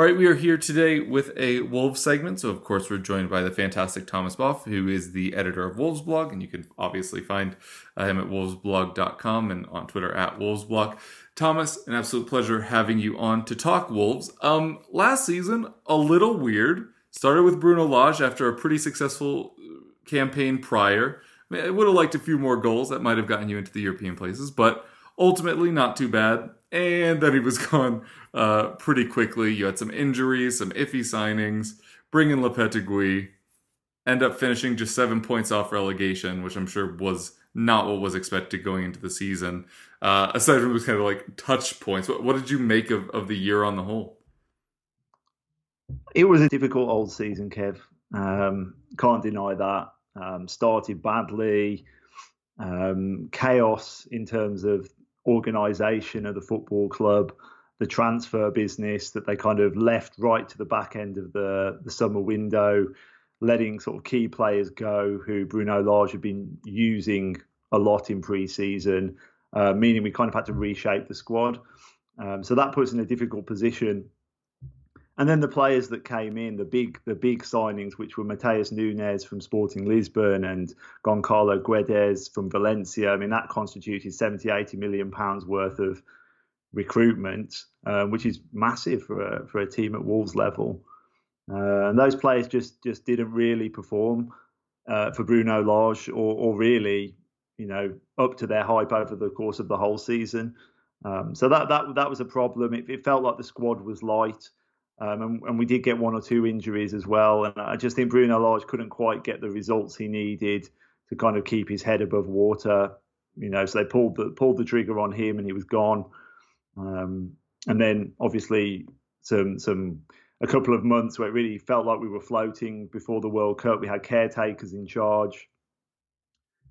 All right, we are here today with a Wolves segment. So, of course, we're joined by the fantastic Thomas Boff, who is the editor of Wolves Blog, and you can obviously find uh, him at wolvesblog.com and on Twitter at wolvesblog. Thomas, an absolute pleasure having you on to talk Wolves. Um, last season, a little weird. Started with Bruno Lage after a pretty successful uh, campaign prior. I, mean, I would have liked a few more goals that might have gotten you into the European places, but ultimately not too bad. And then he was gone uh, pretty quickly. You had some injuries, some iffy signings, bring in Lopetegui, end up finishing just seven points off relegation, which I'm sure was not what was expected going into the season. Uh, aside from those kind of like touch points, what, what did you make of, of the year on the whole? It was a difficult old season, Kev. Um, can't deny that. Um, started badly, um, chaos in terms of organisation of the football club, the transfer business that they kind of left right to the back end of the the summer window, letting sort of key players go who Bruno Lage had been using a lot in pre-season, uh, meaning we kind of had to reshape the squad. Um, so that puts in a difficult position and then the players that came in, the big the big signings, which were Matheus Nunes from Sporting Lisbon and Goncalo Guedes from Valencia. I mean, that constituted 70, 80 million pounds worth of recruitment, um, which is massive for a for a team at Wolves level. Uh, and those players just just didn't really perform uh, for Bruno Lage, or, or really, you know, up to their hype over the course of the whole season. Um, so that that that was a problem. It, it felt like the squad was light. Um, and, and, we did get one or two injuries as well. And I just think Bruno Lage couldn't quite get the results he needed to kind of keep his head above water. You know, so they pulled the pulled the trigger on him, and he was gone. Um, and then obviously some some a couple of months where it really felt like we were floating before the World Cup. We had caretakers in charge.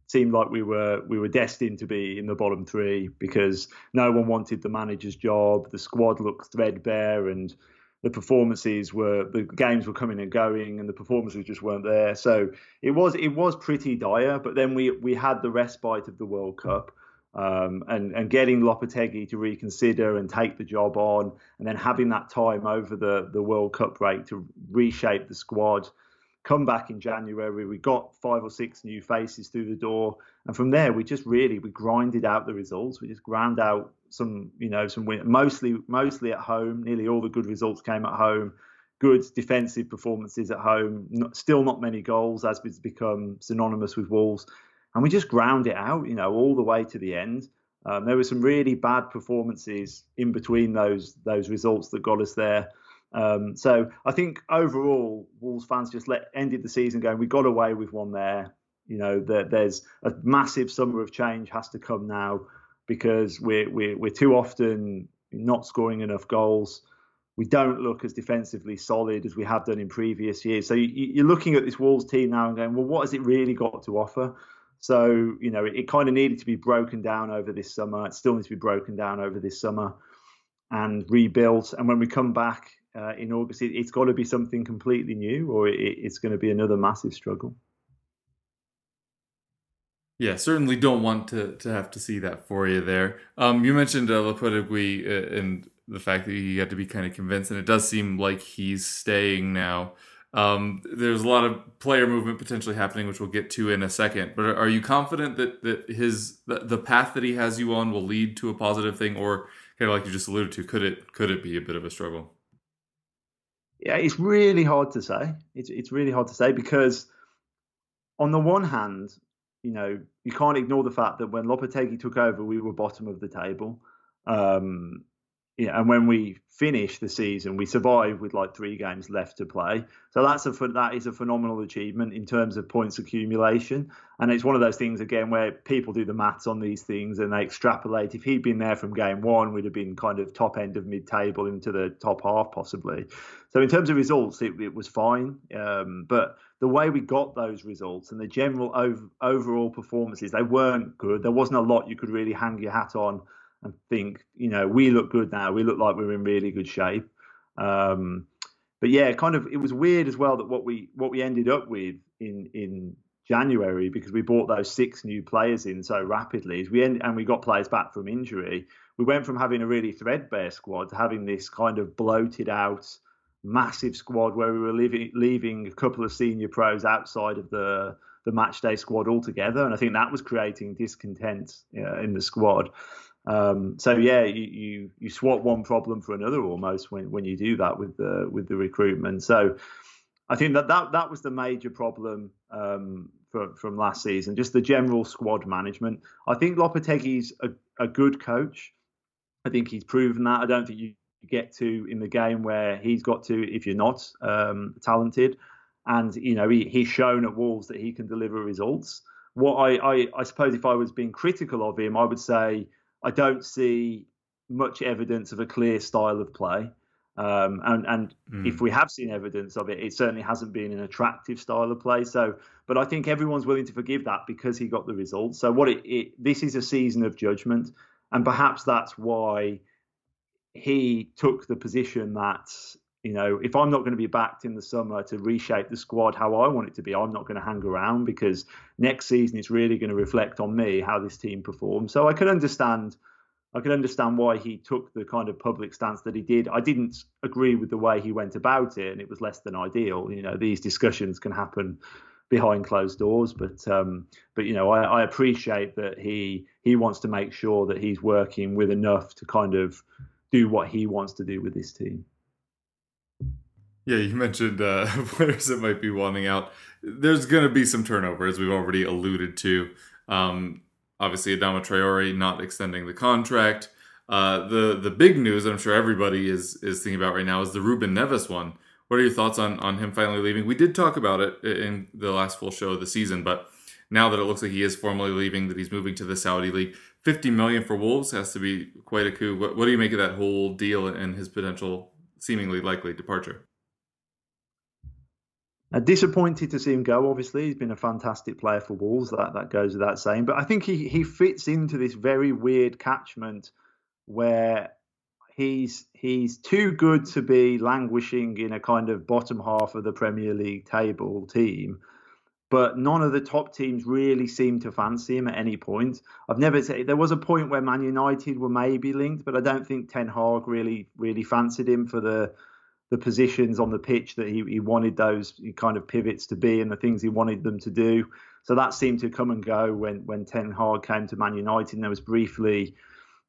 Seemed like we were we were destined to be in the bottom three because no one wanted the manager's job. The squad looked threadbare and the performances were the games were coming and going and the performances just weren't there. So it was it was pretty dire but then we we had the respite of the world cup um, and and getting Lopetegui to reconsider and take the job on and then having that time over the the world cup break to reshape the squad come back in January. We got five or six new faces through the door. And from there we just really we grinded out the results. We just ground out some you know some win mostly mostly at home. Nearly all the good results came at home. Good defensive performances at home. Not, still not many goals as it's become synonymous with Wolves. And we just ground it out you know all the way to the end. Um, there were some really bad performances in between those those results that got us there um, so I think overall Wolves fans just let ended the season going we got away with one there you know that there's a massive summer of change has to come now because we're, we're, we're too often not scoring enough goals. We don't look as defensively solid as we have done in previous years. So you, are looking at this Wolves team now and going, well, what has it really got to offer? So, you know, it, it kind of needed to be broken down over this summer. It still needs to be broken down over this summer and rebuilt. And when we come back uh, in August, it, has got to be something completely new or it, it's going to be another massive struggle. Yeah, certainly don't want to, to have to see that for you there. Um, you mentioned uh, Lopetegui uh, and the fact that he had to be kind of convinced, and it does seem like he's staying now. Um, there's a lot of player movement potentially happening, which we'll get to in a second. But are you confident that that his the, the path that he has you on will lead to a positive thing, or kind of like you just alluded to, could it could it be a bit of a struggle? Yeah, it's really hard to say. It's it's really hard to say because on the one hand, you know, you can't ignore the fact that when Lopetegui took over, we were bottom of the table. Um, yeah, and when we finish the season, we survive with like three games left to play. So that's a that is a phenomenal achievement in terms of points accumulation. And it's one of those things again where people do the maths on these things and they extrapolate. If he'd been there from game one, we'd have been kind of top end of mid-table into the top half possibly. So in terms of results, it, it was fine. Um, but the way we got those results and the general over, overall performances, they weren't good. There wasn't a lot you could really hang your hat on and think, you know, we look good now. We look like we're in really good shape. Um, but yeah, kind of, it was weird as well that what we what we ended up with in in January because we bought those six new players in so rapidly. We end, and we got players back from injury. We went from having a really threadbare squad to having this kind of bloated out, massive squad where we were leaving leaving a couple of senior pros outside of the the match day squad altogether, and I think that was creating discontent uh, in the squad. Um, so yeah, you, you, you swap one problem for another almost when when you do that with the with the recruitment. So I think that that that was the major problem um, for, from last season, just the general squad management. I think Lopetegui's a, a good coach. I think he's proven that. I don't think you get to in the game where he's got to if you're not um, talented. And you know he, he's shown at Wolves that he can deliver results. What I, I, I suppose if I was being critical of him, I would say I don't see much evidence of a clear style of play. Um, and and mm. if we have seen evidence of it, it certainly hasn't been an attractive style of play. So, but I think everyone's willing to forgive that because he got the results. So, what it, it this is a season of judgment, and perhaps that's why he took the position that you know if I'm not going to be backed in the summer to reshape the squad how I want it to be, I'm not going to hang around because next season it's really going to reflect on me how this team performs. So I can understand I can understand why he took the kind of public stance that he did. I didn't agree with the way he went about it, and it was less than ideal. You know, these discussions can happen behind closed doors, but um, but you know, I, I appreciate that he he wants to make sure that he's working with enough to kind of do what he wants to do with this team. Yeah, you mentioned uh, players that might be wanting out. There's going to be some turnover, as we've already alluded to. Um, obviously Adama Traore not extending the contract. Uh, the the big news I'm sure everybody is is thinking about right now is the Ruben Neves one. What are your thoughts on on him finally leaving? We did talk about it in the last full show of the season, but now that it looks like he is formally leaving, that he's moving to the Saudi league, 50 million for Wolves has to be quite a coup. What, what do you make of that whole deal and his potential, seemingly likely departure? Uh, disappointed to see him go. Obviously, he's been a fantastic player for Wolves. That that goes without saying. But I think he he fits into this very weird catchment where he's he's too good to be languishing in a kind of bottom half of the Premier League table team. But none of the top teams really seem to fancy him at any point. I've never said there was a point where Man United were maybe linked, but I don't think Ten Hag really really fancied him for the the positions on the pitch that he, he wanted those kind of pivots to be and the things he wanted them to do. So that seemed to come and go when when Ten Hag came to Man United. And there was briefly,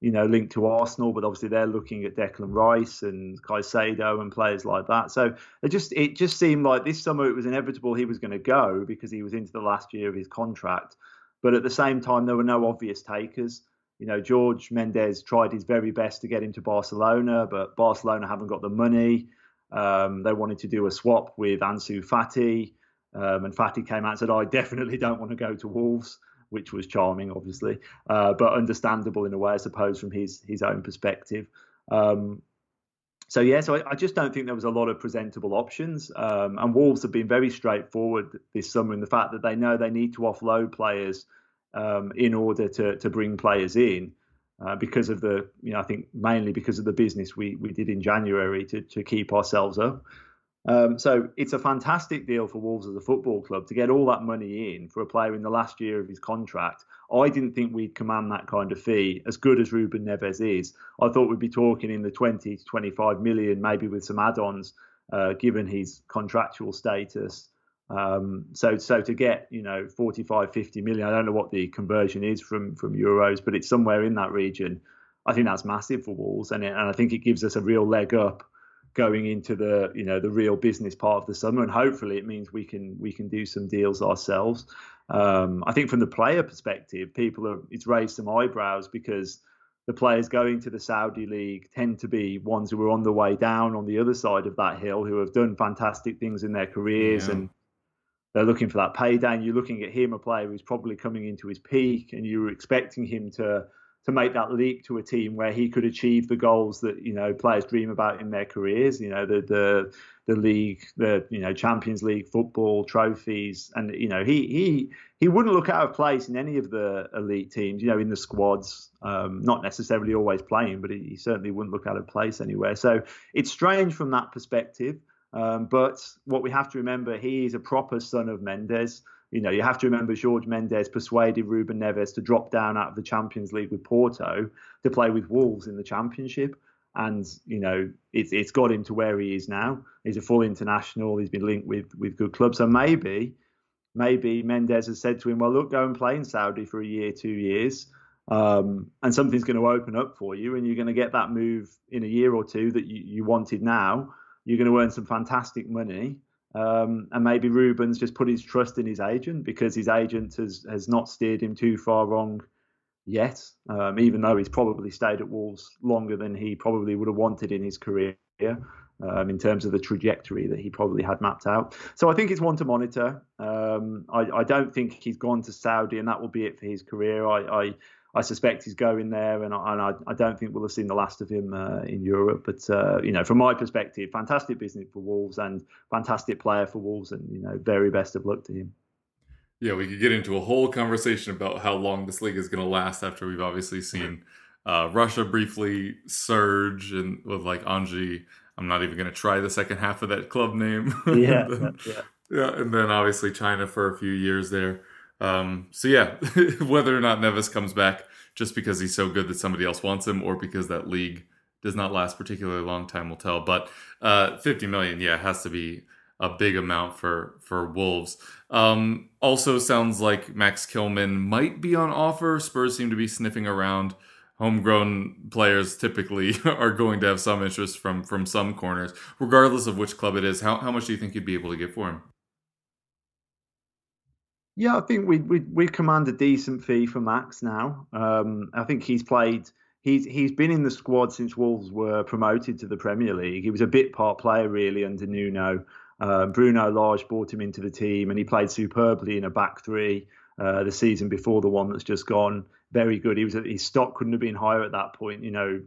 you know, linked to Arsenal, but obviously they're looking at Declan Rice and Caicedo and players like that. So it just it just seemed like this summer it was inevitable he was going to go because he was into the last year of his contract. But at the same time, there were no obvious takers. You know, George Mendes tried his very best to get him to Barcelona, but Barcelona haven't got the money. Um, they wanted to do a swap with Ansu Fati, um, and Fati came out and said, "I definitely don't want to go to Wolves," which was charming, obviously, uh, but understandable in a way, I suppose, from his his own perspective. Um, so yeah, so I, I, just don't think there was a lot of presentable options. Um, and Wolves have been very straightforward this summer in the fact that they know they need to offload players um, in order to to bring players in uh, because of the, you know, I think mainly because of the business we, we did in January to, to keep ourselves up. Um, so it's a fantastic deal for Wolves as a football club to get all that money in for a player in the last year of his contract. I didn't think we'd command that kind of fee, as good as Ruben Neves is. I thought we'd be talking in the 20 to 25 million, maybe with some add-ons, uh, given his contractual status. Um, so so to get you know 45, 50 million, I don't know what the conversion is from from euros, but it's somewhere in that region. I think that's massive for Wolves, and, it, and I think it gives us a real leg up going into the you know the real business part of the summer, and hopefully it means we can we can do some deals ourselves. Um, I think from the player perspective, people are it's raised some eyebrows because the players going to the Saudi league tend to be ones who are on the way down on the other side of that hill, who have done fantastic things in their careers yeah. and they're looking for that payday. And you're looking at him, a player who's probably coming into his peak, and you're expecting him to to make that leap to a team where he could achieve the goals that you know players dream about in their careers. You know the the the league, the you know Champions League football trophies, and you know he he he wouldn't look out of place in any of the elite teams. You know in the squads, um, not necessarily always playing, but he certainly wouldn't look out of place anywhere. So it's strange from that perspective. Um, but what we have to remember, he is a proper son of Mendes. You know, you have to remember George Mendes persuaded Ruben Neves to drop down out of the Champions League with Porto to play with Wolves in the Championship. And, you know, it's it's got him to where he is now. He's a full international. He's been linked with with good clubs. So maybe, maybe Mendes has said to him, well, look, go and play in Saudi for a year, two years. Um, and something's going to open up for you, and you're going to get that move in a year or two that you, you wanted now. You're going to earn some fantastic money, um, and maybe Ruben's just put his trust in his agent because his agent has has not steered him too far wrong yet. Um, even though he's probably stayed at Wolves longer than he probably would have wanted in his career. Um, in terms of the trajectory that he probably had mapped out. So I think it's one to monitor. Um, I, I, don't think he's gone to Saudi and that will be it for his career. I, I, I suspect he's going there, and, I, and I, I, don't think we'll have seen the last of him uh, in Europe. But uh, you know, from my perspective, fantastic business for Wolves and fantastic player for Wolves, and you know, very best of luck to him. Yeah, we could get into a whole conversation about how long this league is going to last after we've obviously seen uh, Russia briefly surge and with like Anzhi. I'm not even going to try the second half of that club name. Yeah, then, yeah, yeah, and then obviously China for a few years there. Um, so yeah, whether or not Neves comes back just because he's so good that somebody else wants him, or because that league does not last particularly long, time will tell. But uh, 50 million, yeah, has to be a big amount for for Wolves. Um, also, sounds like Max Kilman might be on offer. Spurs seem to be sniffing around. Homegrown players typically are going to have some interest from from some corners, regardless of which club it is. How how much do you think you'd be able to get for him? Yeah, I think we we we command a decent fee for Max now. Um, I think he's played. He's he's been in the squad since Wolves were promoted to the Premier League. He was a bit part player really under Nuno. Uh, Bruno Lage brought him into the team, and he played superbly in a back three uh, the season before the one that's just gone. Very good. He was his stock couldn't have been higher at that point. You know,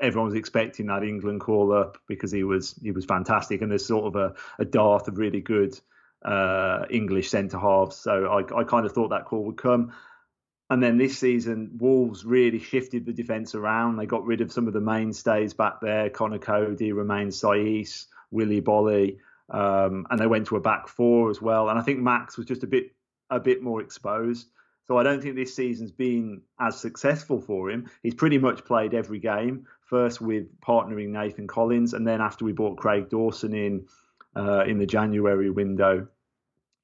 everyone was expecting that England call up because he was he was fantastic, and there's sort of a, a dearth of really good uh, English centre halves. So I, I kind of thought that call would come. And then this season, Wolves really shifted the defence around. They got rid of some of the mainstays back there Conor Coady, Romain Saiss, Willy Boly. Um, and they went to a back four as well. And I think Max was just a bit a bit more exposed. So I don't think this season's been as successful for him. He's pretty much played every game. First with partnering Nathan Collins, and then after we brought Craig Dawson in uh, in the January window.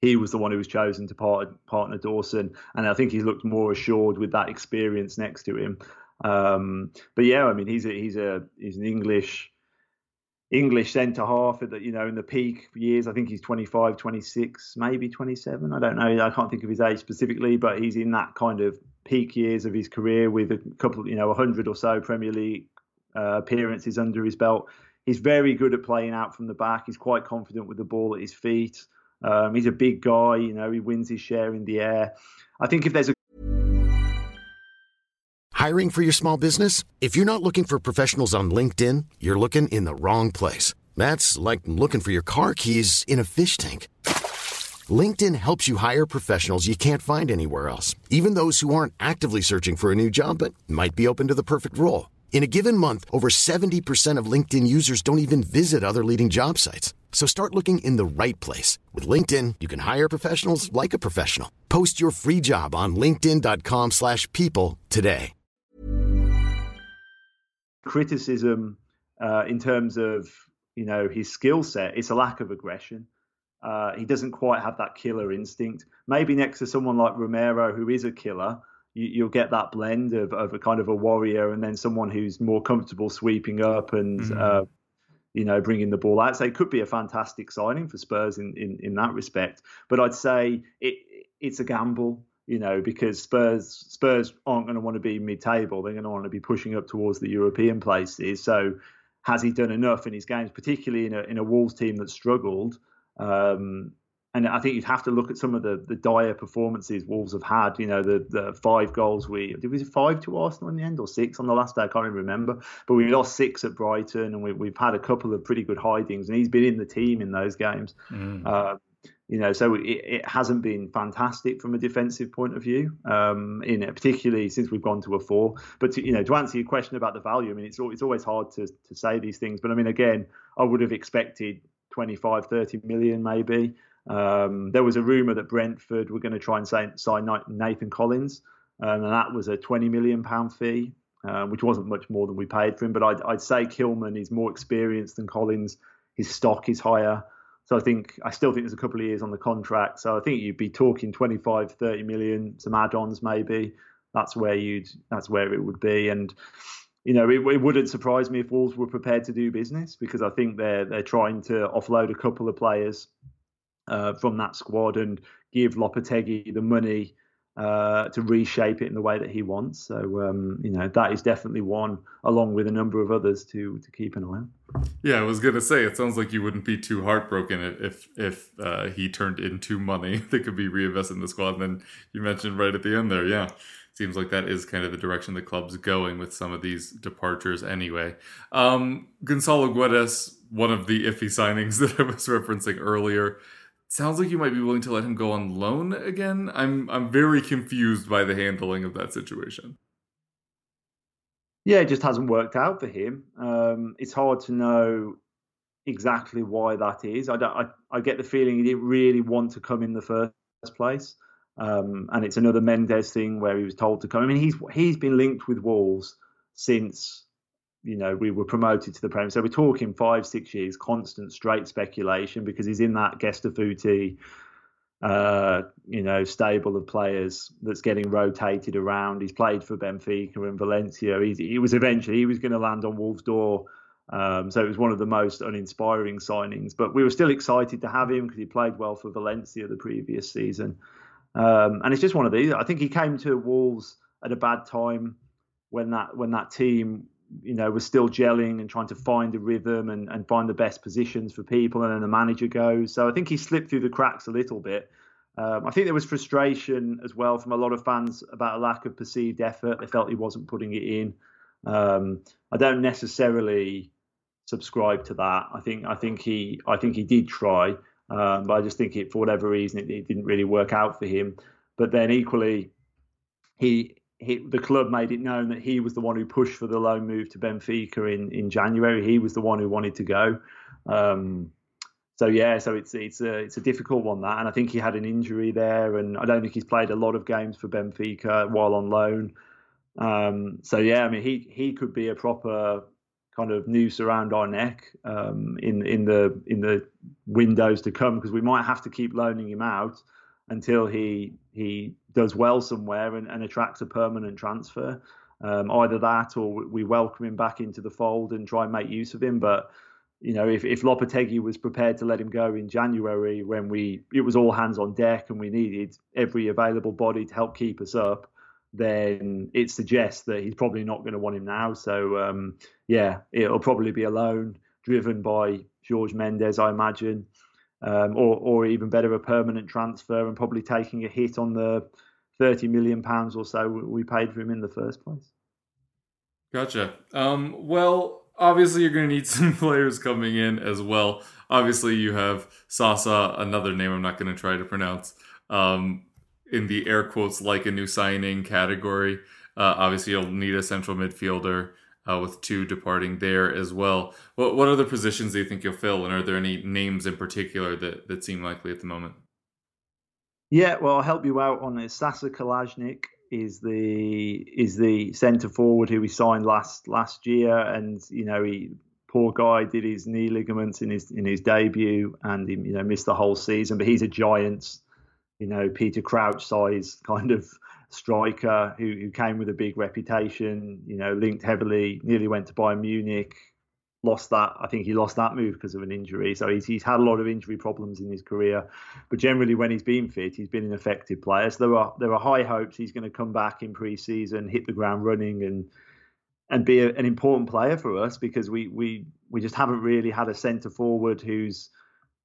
He was the one who was chosen to part, partner Dawson, and I think he looked more assured with that experience next to him. Um, but yeah, I mean, he's a, he's a he's an English English centre half at the, you know in the peak years. I think he's 25, 26, maybe 27. I don't know. I can't think of his age specifically, but he's in that kind of peak years of his career with a couple, you know, 100 or so Premier League uh, appearances under his belt. He's very good at playing out from the back. He's quite confident with the ball at his feet. Um, he's a big guy. You know, he wins his share in the air. I think if there's a hiring for your small business, if you're not looking for professionals on LinkedIn, you're looking in the wrong place. That's like looking for your car keys in a fish tank. LinkedIn helps you hire professionals you can't find anywhere else, even those who aren't actively searching for a new job but might be open to the perfect role. In a given month, over 70% of LinkedIn users don't even visit other leading job sites. So start looking in the right place. With LinkedIn, you can hire professionals like a professional. Post your free job on linkedin.com slash people today. Criticism uh, in terms of, you know, his skill set, it's a lack of aggression. Uh, he doesn't quite have that killer instinct. Maybe next to someone like Romero, who is a killer – you, will get that blend of, of a kind of a warrior and then someone who's more comfortable sweeping up and mm. uh, you know, bringing the ball out. So it could be a fantastic signing for Spurs in, in, in that respect. But I'd say it, it's a gamble, you know, because Spurs Spurs aren't going to want to be mid-table. They're going to want to be pushing up towards the European places. So has he done enough in his games, particularly in a in a Wolves team that struggled? Um, and I think you'd have to look at some of the, the dire performances Wolves have had. You know, the, the five goals we did was it five to Arsenal in the end or six on the last day? I can't even remember. But we lost six at Brighton, and we, we've had a couple of pretty good hidings, and he's been in the team in those games. Mm. Uh, you know, so it, it, hasn't been fantastic from a defensive point of view, um, in it, particularly since we've gone to a four. But to, you know, to answer your question about the value, I mean, it's it's always hard to to say these things. But I mean, again, I would have expected 25, 30 million maybe. Um, there was a rumor that Brentford were going to try and sign, sign Nathan Collins, um, and that was a 20 million pound fee, uh, which wasn't much more than we paid for him. But I'd, I'd say Kilman is more experienced than Collins. His stock is higher. So I think I still think there's a couple of years on the contract. So I think you'd be talking 25, 30 million, some add-ons maybe. That's where you'd that's where it would be. And you know, it, it, wouldn't surprise me if Wolves were prepared to do business because I think they're they're trying to offload a couple of players uh, from that squad and give Lopetegui the money uh, to reshape it in the way that he wants. So um, you know that is definitely one, along with a number of others to to keep an eye on. Yeah, I was gonna say it sounds like you wouldn't be too heartbroken if if uh, he turned into money that could be reinvested in the squad. And then you mentioned right at the end there, yeah. Seems like that is kind of the direction the club's going with some of these departures anyway. Um, Gonzalo Guedes, one of the iffy signings that I was referencing earlier, sounds like you might be willing to let him go on loan again. I'm I'm very confused by the handling of that situation. Yeah, it just hasn't worked out for him. Um, it's hard to know exactly why that is. I, I, I get the feeling he didn't really want to come in the first place, um, and it's another Mendes thing where he was told to come. I mean, he's he's been linked with Wolves since you know, we were promoted to the Premier. So we're talking five, six years, constant straight speculation because he's in that Gestifute, uh, you know, stable of players that's getting rotated around. He's played for Benfica and Valencia. He's, he was eventually he was going to land on Wolves' door. Um, so it was one of the most uninspiring signings, but we were still excited to have him because he played well for Valencia the previous season. Um, and it's just one of these. I think he came to Wolves at a bad time when that when that team you know, was still gelling and trying to find a rhythm and, and find the best positions for people. And then the manager goes. So I think he slipped through the cracks a little bit. Um, I think there was frustration as well from a lot of fans about a lack of perceived effort. They felt he wasn't putting it in. Um, I don't necessarily subscribe to that. I think I think he I think he did try, um, but I just think it for whatever reason it, it, didn't really work out for him. But then equally, he he, the club made it known that he was the one who pushed for the loan move to Benfica in, in January. He was the one who wanted to go. Um, so yeah, so it's it's a it's a difficult one that, and I think he had an injury there, and I don't think he's played a lot of games for Benfica while on loan. Um, so yeah, I mean he he could be a proper kind of noose around our neck um, in in the in the windows to come because we might have to keep loaning him out until he he does well somewhere and, and attracts a permanent transfer. Um, either that or we welcome him back into the fold and try and make use of him. But you know, if, if Lopetegui was prepared to let him go in January when we it was all hands on deck and we needed every available body to help keep us up, then it suggests that he's probably not going to want him now. So um, yeah, it'll probably be a loan driven by George Mendes, I imagine um, or, or even better, a permanent transfer and probably taking a hit on the 30 million pounds or so we paid for him in the first place. Gotcha. Um, well, obviously you're going to need some players coming in as well. Obviously you have Sasa, another name I'm not going to try to pronounce, um, in the air quotes like a new signing category. Uh, obviously you'll need a central midfielder uh, with two departing there as well. What what other positions do you think you'll fill, and are there any names in particular that, that seem likely at the moment? Yeah, well, I'll help you out on this. Sasa Kalajdzic is the is the centre forward who we signed last last year, and you know he poor guy did his knee ligaments in his in his debut, and he you know missed the whole season. But he's a giant, you know Peter Crouch size kind of striker who, who came with a big reputation, you know, linked heavily, nearly went to Bayern Munich, lost that. I think he lost that move because of an injury. So he's, he's had a lot of injury problems in his career. But generally, when he's been fit, he's been an effective player. So there are there are high hopes he's going to come back in pre-season, hit the ground running, and and be a, an important player for us because we we we just haven't really had a centre forward who's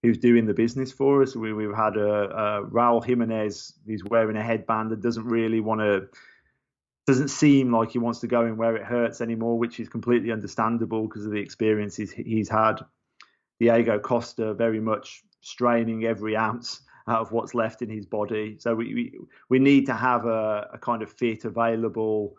who's doing the business for us. We, we've had a, a Raul Jimenez who's wearing a headband and doesn't really want to doesn't seem like he wants to go in where it hurts anymore, which is completely understandable because of the experiences he's had. Diego Costa very much straining every ounce out of what's left in his body. So we we, we need to have a, a kind of fit, available,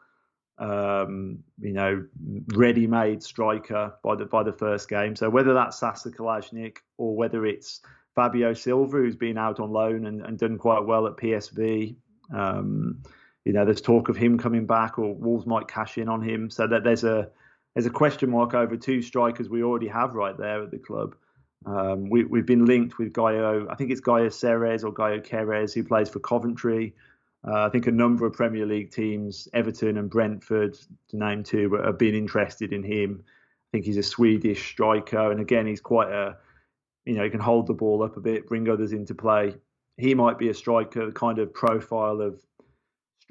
um, you know, ready-made striker by the by the first game. So whether that's Sasa Kalajdzic or whether it's Fabio Silva, who's been out on loan and, and done quite well at PSV. Um, you know, there's talk of him coming back, or Wolves might cash in on him. So that there's a there's a question mark over two strikers we already have right there at the club. Um, we, have been linked with Gaio, I think it's Gaio Ceres or Gaio Keres, who plays for Coventry. Uh, I think a number of Premier League teams, Everton and Brentford, to name two, have been interested in him. I think he's a Swedish striker, and again, he's quite a, you know, he can hold the ball up a bit, bring others into play. He might be a striker, the kind of profile of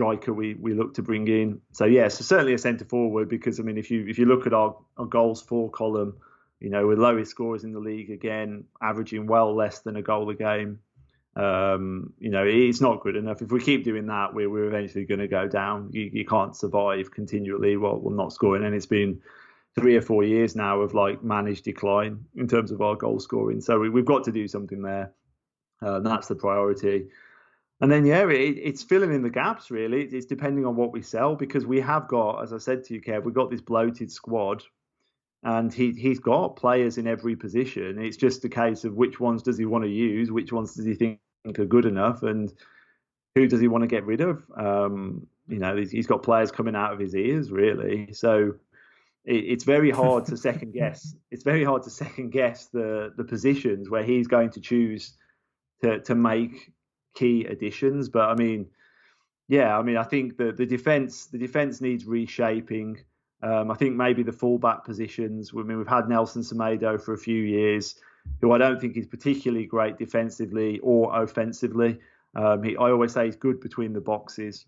striker we we look to bring in. So yeah, so certainly a centre forward because I mean if you if you look at our, our goals for column, you know, with lowest scores in the league again, averaging well less than a goal a game. Um, you know, it's not good enough. If we keep doing that, we're we're eventually going to go down. You, you can't survive continually while, while not scoring, and it's been three or four years now of like managed decline in terms of our goal scoring. So we, have got to do something there. Uh, that's the priority. And then yeah, it, it's filling in the gaps really. It's depending on what we sell because we have got, as I said to you, Kev, we've got this bloated squad, and he he's got players in every position. It's just a case of which ones does he want to use, which ones does he think are good enough, and who does he want to get rid of. Um, you know, he's, he's got players coming out of his ears really. So it, it's very hard to second guess. It's very hard to second guess the the positions where he's going to choose to to make key additions. But I mean, yeah, I mean, I think the the defense the defense needs reshaping. Um, I think maybe the fullback positions. I mean, we've had Nelson Semedo for a few years, who I don't think is particularly great defensively or offensively. Um, he, I always say he's good between the boxes,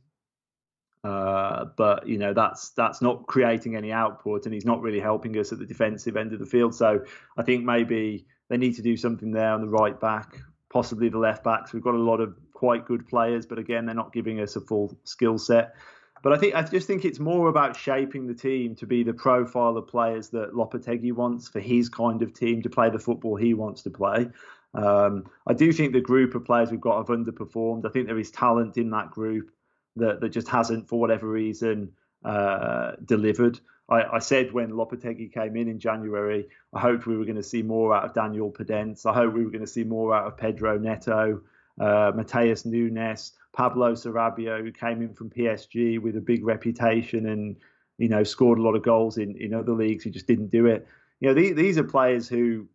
uh, but you know that's that's not creating any output, and he's not really helping us at the defensive end of the field. So I think maybe they need to do something there on the right back possibly the left backs. We've got a lot of quite good players, but again, they're not giving us a full skill set. But I think I just think it's more about shaping the team to be the profile of players that Lopetegui wants for his kind of team to play the football he wants to play. Um, I do think the group of players we've got have underperformed. I think there is talent in that group that, that just hasn't, for whatever reason, uh, delivered. I, I, said when Lopetegui came in in January, I hoped we were going to see more out of Daniel Podence. I hope we were going to see more out of Pedro Neto, uh, Matheus Nunes, Pablo Sarabia, who came in from PSG with a big reputation and you know scored a lot of goals in, in other leagues. He just didn't do it. You know, these, these are players who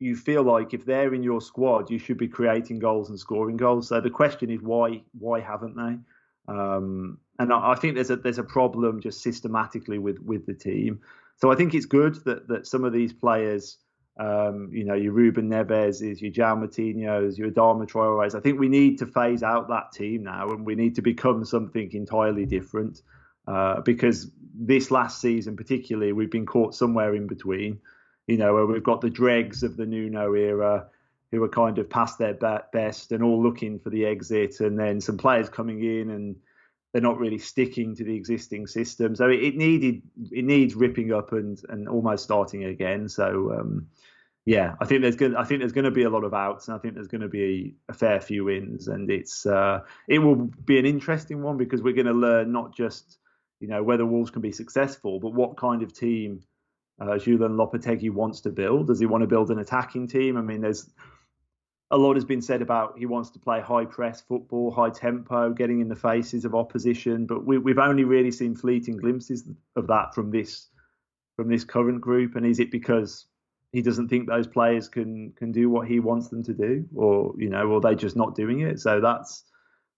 you feel like if they're in your squad, you should be creating goals and scoring goals. So the question is why why haven't they? Um, and I, I, think there's a there's a problem just systematically with with the team. So I think it's good that that some of these players, um, you know, your Ruben Neves, is your João Moutinho's, your Adama Traore's. I think we need to phase out that team now, and we need to become something entirely different. Uh, because this last season, particularly, we've been caught somewhere in between. You know, where we've got the dregs of the Nuno era, who are kind of past their best and all looking for the exit, and then some players coming in and they're not really sticking to the existing system. So it, it needed it needs ripping up and and almost starting again. So um, yeah, I think there's going I think there's going to be a lot of outs, and I think there's going to be a fair few wins, and it's uh, it will be an interesting one because we're going to learn not just you know whether Wolves can be successful, but what kind of team uh, Julen Lopetegui wants to build. Does he want to build an attacking team? I mean, there's a lot has been said about he wants to play high press football, high tempo, getting in the faces of opposition. But we, have only really seen fleeting glimpses of that from this from this current group. And is it because he doesn't think those players can can do what he wants them to do, or you know, or they just not doing it? So that's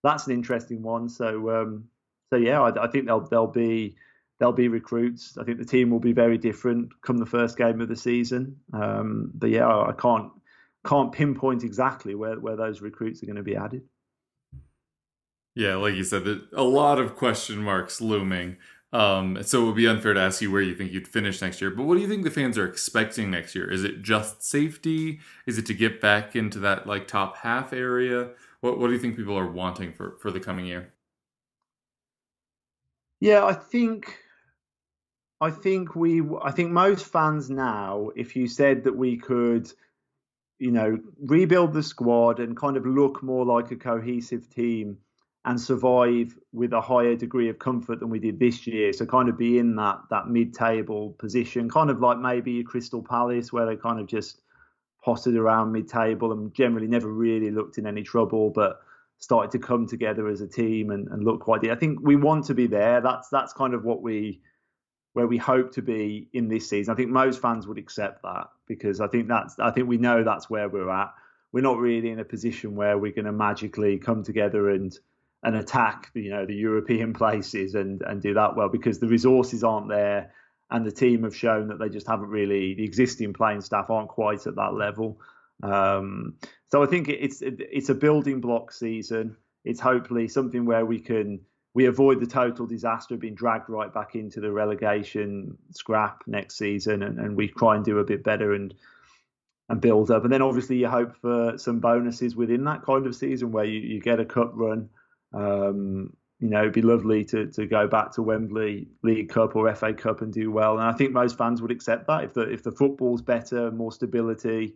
that's an interesting one. So um, so yeah, I, I think there'll there'll be there'll be recruits. I think the team will be very different come the first game of the season. Um, but yeah, I can't can't pinpoint exactly where, where those recruits are going to be added. Yeah, like you said, a lot of question marks looming. Um, so it would be unfair to ask you where you think you'd finish next year. But what do you think the fans are expecting next year? Is it just safety? Is it to get back into that like top half area? What What do you think people are wanting for for the coming year? Yeah, I think I think we I think most fans now, if you said that we could, you know, rebuild the squad and kind of look more like a cohesive team and survive with a higher degree of comfort than we did this year. So kind of be in that that mid-table position, kind of like maybe a Crystal Palace where they kind of just potted around mid-table and generally never really looked in any trouble, but started to come together as a team and, and look quite. I think we want to be there. That's that's kind of what we where we hope to be in this season. I think most fans would accept that because I think that's I think we know that's where we're at. We're not really in a position where we're going to magically come together and and attack you know the European places and and do that well because the resources aren't there and the team have shown that they just haven't really the existing playing staff aren't quite at that level. Um, so I think it's it's a building block season. It's hopefully something where we can we avoid the total disaster of being dragged right back into the relegation scrap next season, and, and we try and do a bit better and and build up. And then obviously you hope for some bonuses within that kind of season where you, you get a cup run um, you know, it'd be lovely to to go back to Wembley League Cup or FA Cup and do well. And I think most fans would accept that if the if the football's better, more stability,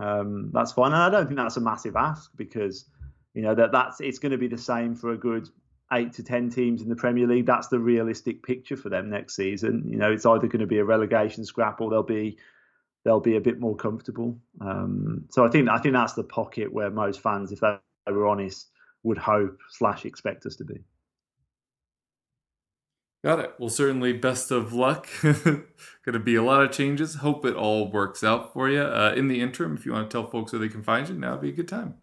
um, that's fine. And I don't think that's a massive ask because you know that that's it's going to be the same for a good eight to ten teams in the Premier League. That's the realistic picture for them next season. You know, it's either going to be a relegation scrap or they'll be they'll be a bit more comfortable. Um, so I think I think that's the pocket where most fans, if they were honest, would hope slash expect us to be. Got it. Well, certainly best of luck. Going to be a lot of changes. Hope it all works out for you. Uh, in the interim, if you want to tell folks where they can find you, now would be a good time.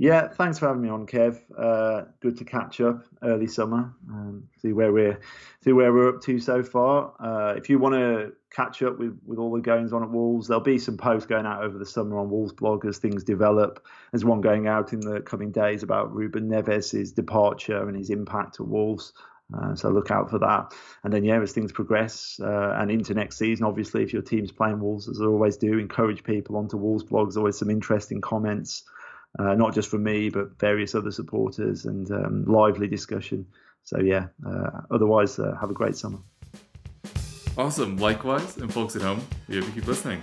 Yeah, thanks for having me on, Kev. Uh, good to catch up early summer, um, see where we're see where we're up to so far. Uh, if you want to catch up with with all the goings on at Wolves, there'll be some posts going out over the summer on Wolves blog as things develop. There's one going out in the coming days about Ruben Neves' departure and his impact at Wolves. Uh, so look out for that. And then, yeah, as things progress uh, and into next season, obviously, if your team's playing Wolves, as I always do, encourage people onto Wolves blogs. Always some interesting comments uh, not just from me, but various other supporters and um, lively discussion. So, yeah, uh, otherwise, uh, have a great summer. Awesome. Likewise. And folks at home, you have to keep listening.